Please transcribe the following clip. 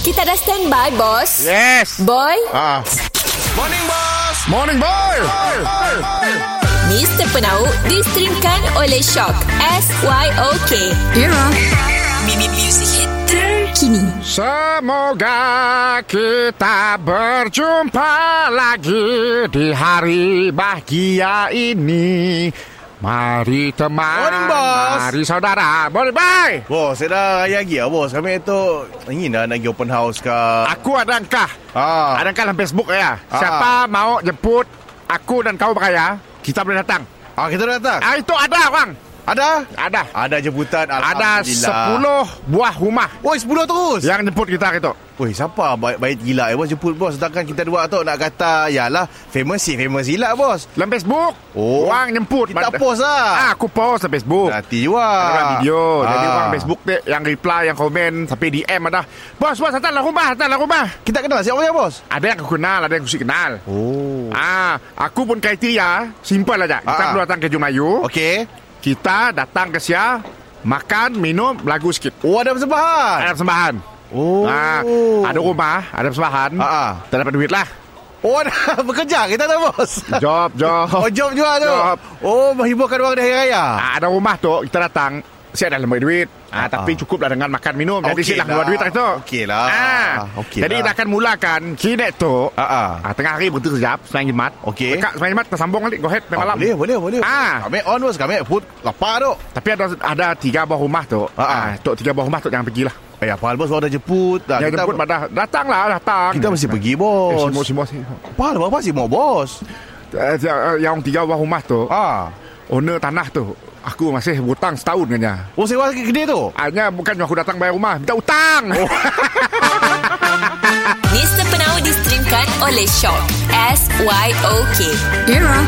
Kita dah standby, bos. Yes. Boy, Ah. Morning, boss. Morning, boy. Mr. Penau distrimkan oleh Shock. S-Y-O-K. Era. Mimi Music Hit terkini. Semoga kita berjumpa lagi di hari bahagia ini. Mari teman, Morning, boss. mari saudara. Boleh, bye. Bos, saya dah raya lagi lah, bos. Kami tu ingin dah nak pergi open house ke. Aku ada angkah. Ah. Ada angkah dalam Facebook ya. Ah. Siapa mau jemput aku dan kau beraya, kita boleh datang. Ah, kita dah datang. Ah, itu ada, Bang. Ada? Ada. Ada jemputan. Ada Alhamdulillah. 10 buah rumah Oi, 10 terus. yang jemput kita gitu. Oi, siapa baik, baik gila eh, bos jemput bos. Sedangkan kita dua tu nak kata, yalah, famous si famous gila bos. Dalam Facebook. Oh. Orang jemput. Kita Bad- post lah. Ah, aku post dalam Facebook. Nanti juga. Ada video Jadi Ah. orang Facebook tu Yang reply Yang komen Sampai DM ada Bos bos datanglah rumah Datanglah rumah Kita kenal siapa ya bos? Ada yang aku kenal Ada yang aku si kenal Oh. Ah, Aku pun kriteria Simple aja Kita Ah. perlu datang ke Jumayu Okey. Kita datang ke Sia Makan Minum Lagu sikit Oh, ada persembahan. Ada persembahan Oh. ah, Ada rumah Ada persembahan Ah, ah. Kita dapat duit lah Oh, ada bekerja kita tu bos. Job Job Oh, job juga tu. Job. Oh, menghiburkan orang di hari raya. ah, Ada rumah tu Kita datang Saya dah lembar duit ah, Ah, Tapi ah. cukuplah dengan makan minum Jadi Okey siap lah lah. keluar duit tak tu Okey lah. ah. Okey Jadi lah. kita akan mulakan Kinek tu Ah, ah. ah, Tengah hari berhenti sekejap Semayang jimat Okey. Dekat semayang jimat Kita sambung balik Go ahead Ah, malam Boleh, boleh, boleh. Ah. Kami on bos, kami put lapar tu. Tapi ada ada tiga buah rumah tu Ah, ah. ah, Tok tiga buah rumah tu Jangan pergilah Eh, apa hal bos, dah jemput. Dah, Yang jemput pada Datanglah datang kita mesti pergi Eh, bos. Simul simul simul. Apa hal apa sih mau bos? Eh, Yang tiga buah rumah tu Ah. Owner tanah tu Aku masih hutang setahun kanya Oh, sewa kedai tu. Hanya bukan aku datang bayar rumah Minta hutang Oh. Mr. Penau distrimkan oleh Shock. S-Y-O-K. Era.